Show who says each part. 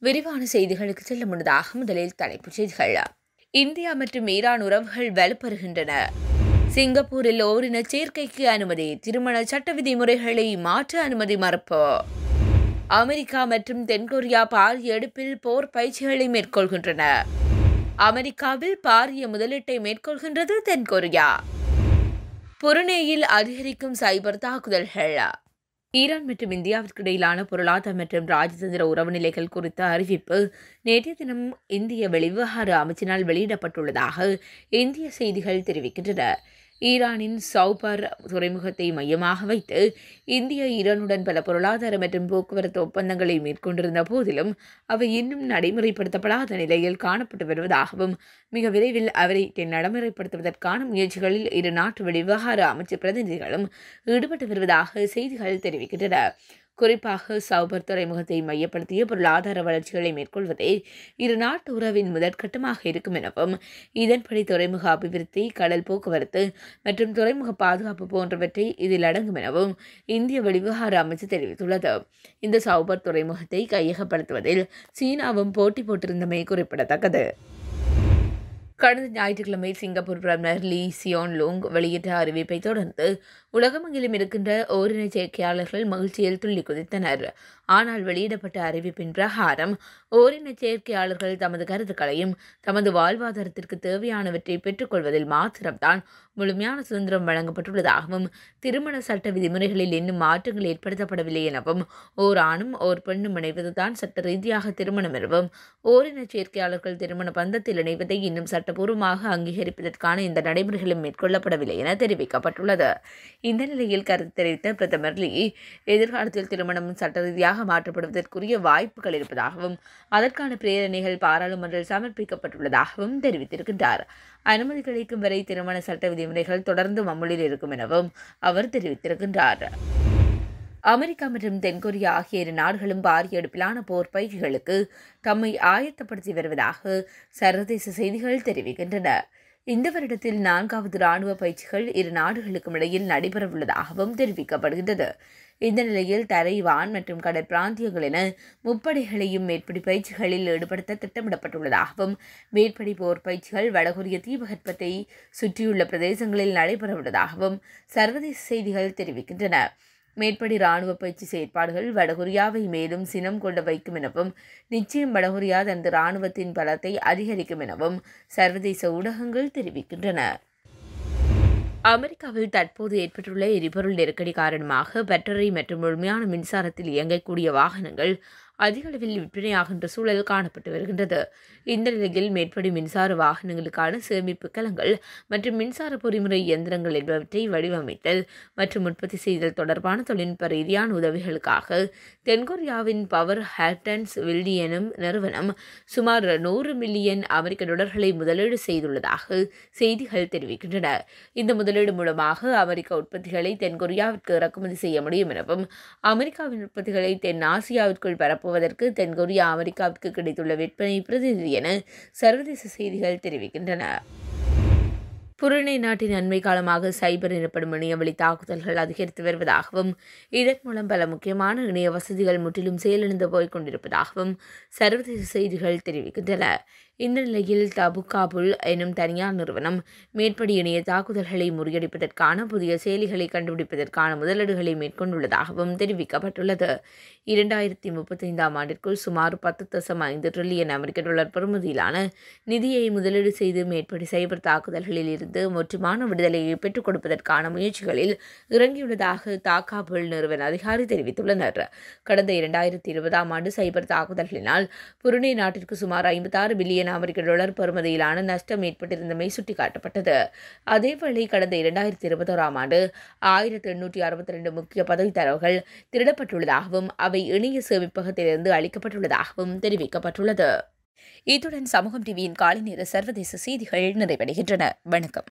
Speaker 1: விரிவான செய்திகளுக்கு செல்ல முன்னதாக முதலில் தலைப்புச் செய்திகள். இந்தியா மற்றும் ஈரான் உறவுகள் வலுப்பெறுகின்றன. சிங்கப்பூரில் ஓரின சேர்க்கைக்கு அனுமதி திருமண சட்ட விதிமுறைகளை மாற்ற அனுமதி மறுப்பு. அமெரிக்கா மற்றும் தென்கொரியா பாரிய எடுப்பில் போர் பயிற்சிகளை மேற்கொள்கின்றன. அமெரிக்காவில் பாரிய முதலீட்டை மேற்கொள்கின்றது தென்கொரியா. புருனேயில் அதிகரிக்கும் சைபர் தாக்குதல்கள். ஈரான் மற்றும் இந்தியாவிற்கு இடையிலான பொருளாதார மற்றும் ராஜதந்திர உறவு நிலைகள் குறித்த அறிவிப்பு நேற்றைய தினம் இந்திய வெளிவிவகார அமைச்சினால் வெளியிடப்பட்டுள்ளதாக இந்திய செய்திகள் தெரிவிக்கின்றன. ஈரானின் சௌபர் துறைமுகத்தை மையமாக வைத்து இந்தியா ஈரானுடன் பல பொருளாதார மற்றும் போக்குவரத்து ஒப்பந்தங்களை மேற்கொண்டிருந்த போதிலும் அவை இன்னும் நடைமுறைப்படுத்தப்படாத நிலையில் காணப்பட்டு வருவதாகவும் மிக விரைவில் அவரை நடைமுறைப்படுத்துவதற்கான முயற்சிகளில் இரு நாட்டு வெளிவிவகார அமைச்சு பிரதிநிதிகளும் ஈடுபட்டு வருவதாக செய்திகள் தெரிவிக்கின்றன. குறிப்பாக சௌபர் துறைமுகத்தை மையப்படுத்திய பொருளாதார வளர்ச்சிகளை மேற்கொள்வதே இரு நாட்டு உறவின் முதற்கட்டமாக இருக்கும் எனவும் இதன்படி துறைமுக அபிவிருத்தி கடல் போக்குவரத்து மற்றும் துறைமுக பாதுகாப்பு போன்றவற்றை இதில் அடங்கும் எனவும் இந்திய வெளிவிவகார அமைச்சு தெரிவித்துள்ளது. இந்த சௌபர் துறைமுகத்தை கையகப்படுத்துவதில் சீனாவும் போட்டி போட்டிருந்தமை குறிப்பிடத்தக்கது. கடந்த ஞாயிற்றுக்கிழமை சிங்கப்பூர் பிரதமர் லீ சியோன் லோங் வெளியிட்ட அறிவிப்பை தொடர்ந்து உலகமெங்கிலும் இருக்கின்ற ஓரின சேர்க்கையாளர்கள் மகிழ்ச்சியில் துள்ளி குதித்தனர். ஆனால் வெளியிடப்பட்ட அறிவிப்பின் பிரகாரம் ஓரின சேர்க்கையாளர்கள் தமது கருத்துக்களையும் தமது வாழ்வாதாரத்திற்கு தேவையானவற்றை பெற்றுக்கொள்வதில் மாத்திரம்தான் முழுமையான சுதந்திரம் வழங்கப்பட்டுள்ளதாகவும் திருமண சட்ட விதிமுறைகளில் இன்னும் மாற்றங்கள் ஏற்படுத்தப்படவில்லை எனவும் ஓர் ஆணும் ஓர் பெண்ணும் இணைவதுதான் சட்ட ரீதியாக திருமணம் எனவும் ஓரின சேர்க்கையாளர்கள் திருமண பந்தத்தில் இணைவதை இன்னும் சட்ட சட்டபூர்வமாக அங்கீகரிப்பதற்கான இந்த நடைமுறைகளும் மேற்கொள்ளப்படவில்லை என தெரிவிக்கப்பட்டுள்ளது. இந்த நிலையில் கருத்து தெரிவித்த பிரதமர் லீ எதிர்காலத்தில் திருமணம் சட்ட ரீதியாக மாற்றப்படுவதற்குரிய வாய்ப்புகள் இருப்பதாகவும் அதற்கான பிரேரணைகள் பாராளுமன்றில் சமர்ப்பிக்கப்பட்டுள்ளதாகவும் தெரிவித்திருக்கின்றார். அனுமதி கிடைக்கும் வரை திருமண சட்ட விதிமுறைகள் தொடர்ந்து அமுலில் இருக்கும் எனவும் அவர் தெரிவித்திருக்கின்றார். அமெரிக்கா மற்றும் தென்கொரியா ஆகிய இரு நாடுகளும் பாரிய அடுப்பிலான போர் பயிற்சிகளுக்கு தம்மை ஆயத்தப்படுத்தி வருவதாக சர்வதேச செய்திகள் தெரிவிக்கின்றன. இந்த வருடத்தில் நான்காவது ராணுவ பயிற்சிகள் இரு நாடுகளுக்கும் இடையில் நடைபெறவுள்ளதாகவும் தெரிவிக்கப்படுகின்றது. இந்த நிலையில் தரை வான் மற்றும் கடற்பிராந்தியங்கள் என முப்படைகளையும் மேற்படி பயிற்சிகளில் ஈடுபடுத்த திட்டமிடப்பட்டுள்ளதாகவும் மேற்படி போர் பயிற்சிகள் வடகொரிய தீபகற்பத்தை சுற்றியுள்ள பிரதேசங்களில் நடைபெறவுள்ளதாகவும் சர்வதேச செய்திகள் தெரிவிக்கின்றன. மேற்படி ராணுவ பயிற்சி செயற்பாடுகள் வடகொரியாவை மேலும் சினம் கொண்டு வைக்கும் எனவும் நிச்சயம் வடகொரியா தனது ராணுவத்தின் பலத்தை அதிகரிக்கும் எனவும் சர்வதேச ஊடகங்கள் தெரிவிக்கின்றன. அமெரிக்காவில் தற்போது ஏற்பட்டுள்ள எரிபொருள் நெருக்கடி காரணமாக பேட்டரி மற்றும் முழுமையான மின்சாரத்தில் இயங்கக்கூடிய வாகனங்கள் அதிக அளவில் விற்பனையாகின்ற சூழல் காணப்பட்டு வருகின்றது. இந்த நிலையில் மேற்படி மின்சார வாகனங்களுக்கான சேமிப்பு கலங்கள் மற்றும் மின்சார பொறிமுறை இயந்திரங்கள் என்பவற்றை வடிவமைத்தல் மற்றும் உற்பத்தி செய்தல் தொடர்பான தொழில்நுட்ப ரீதியான உதவிகளுக்காக தென்கொரியாவின் பவர் ஹேட்டன்ஸ் வில்டி எனும் நிறுவனம் சுமார் நூறு மில்லியன் அமெரிக்க டாலர்களை முதலீடு செய்துள்ளதாக செய்திகள் தெரிவிக்கின்றன. இந்த முதலீடு மூலமாக அமெரிக்க உற்பத்திகளை தென்கொரியாவிற்கு இறக்குமதி செய்ய முடியும் எனவும் அமெரிக்காவின் உற்பத்திகளை தென் ஆசியாவிற்குள் பரப்ப பரப்புவதற்கு தென்கொரியா அமெரிக்காவிற்கு கிடைத்துள்ள விற்பனை பிரதிநிதி என சர்வதேச செய்திகள் தெரிவிக்கின்றன. புருணை நாட்டின் அண்மை காலமாக சைபர் எனப்படும் இணையவழி தாக்குதல்கள் அதிகரித்து வருவதாகவும் இதன் மூலம் பல முக்கியமான இணைய வசதிகள் முற்றிலும் செயலிழந்து போய்க் கொண்டிருப்பதாகவும் சர்வதேச செய்திகள் தெரிவிக்கின்றன. இந்த நிலையில் தபுகாபுல் எனும் தனியார் நிறுவனம் மேற்படி இணைய தாக்குதல்களை முறியடிப்பதற்கான புதிய செயலிகளை கண்டுபிடிப்பதற்கான முதலீடுகளை மேற்கொண்டுள்ளதாகவும் தெரிவிக்கப்பட்டுள்ளது. இரண்டாயிரத்தி முப்பத்தைந்தாம் ஆண்டிற்குள் சுமார் பத்து தசம் ஐந்து ட்ரில்லியன் அமெரிக்க டாலர் பெறுமதியிலான நிதியை முதலீடு செய்து மேற்படி சைபர் தாக்குதல்களில் இருந்து இருந்து முற்றுமான விடுதலையை பெற்றுக் கொடுப்பதற்கான முயற்சிகளில் இறங்கியுள்ளதாக தாக்காபுல் நிறுவன அதிகாரி தெரிவித்துள்ளனர். கடந்த இரண்டாயிரத்தி இருபதாம் ஆண்டு சைபர் தாக்குதல்களினால் புருனே நாட்டிற்கு சுமார் ஐம்பத்தாறு பில்லியன் அமெரிக்க டாலர் பெறுமதியிலான நஷ்டம் ஏற்பட்டிருந்தமை சுட்டிக்காட்டப்பட்டது. அதேவேளை கடந்த இரண்டாயிரத்தி இருபத்தோராம் ஆண்டு ஆயிரத்தி எண்ணூற்றி அறுபத்தி ரெண்டு முக்கிய பதவி தரவுகள் திருடப்பட்டுள்ளதாகவும் அவை இணைய சேமிப்பகத்திலிருந்து அளிக்கப்பட்டுள்ளதாகவும் தெரிவிக்கப்பட்டுள்ளது. இத்துடன் சமூகம் டிவியின் காலை நேர சர்வதேச செய்திகள் நிறைவடைகின்றன. வணக்கம்.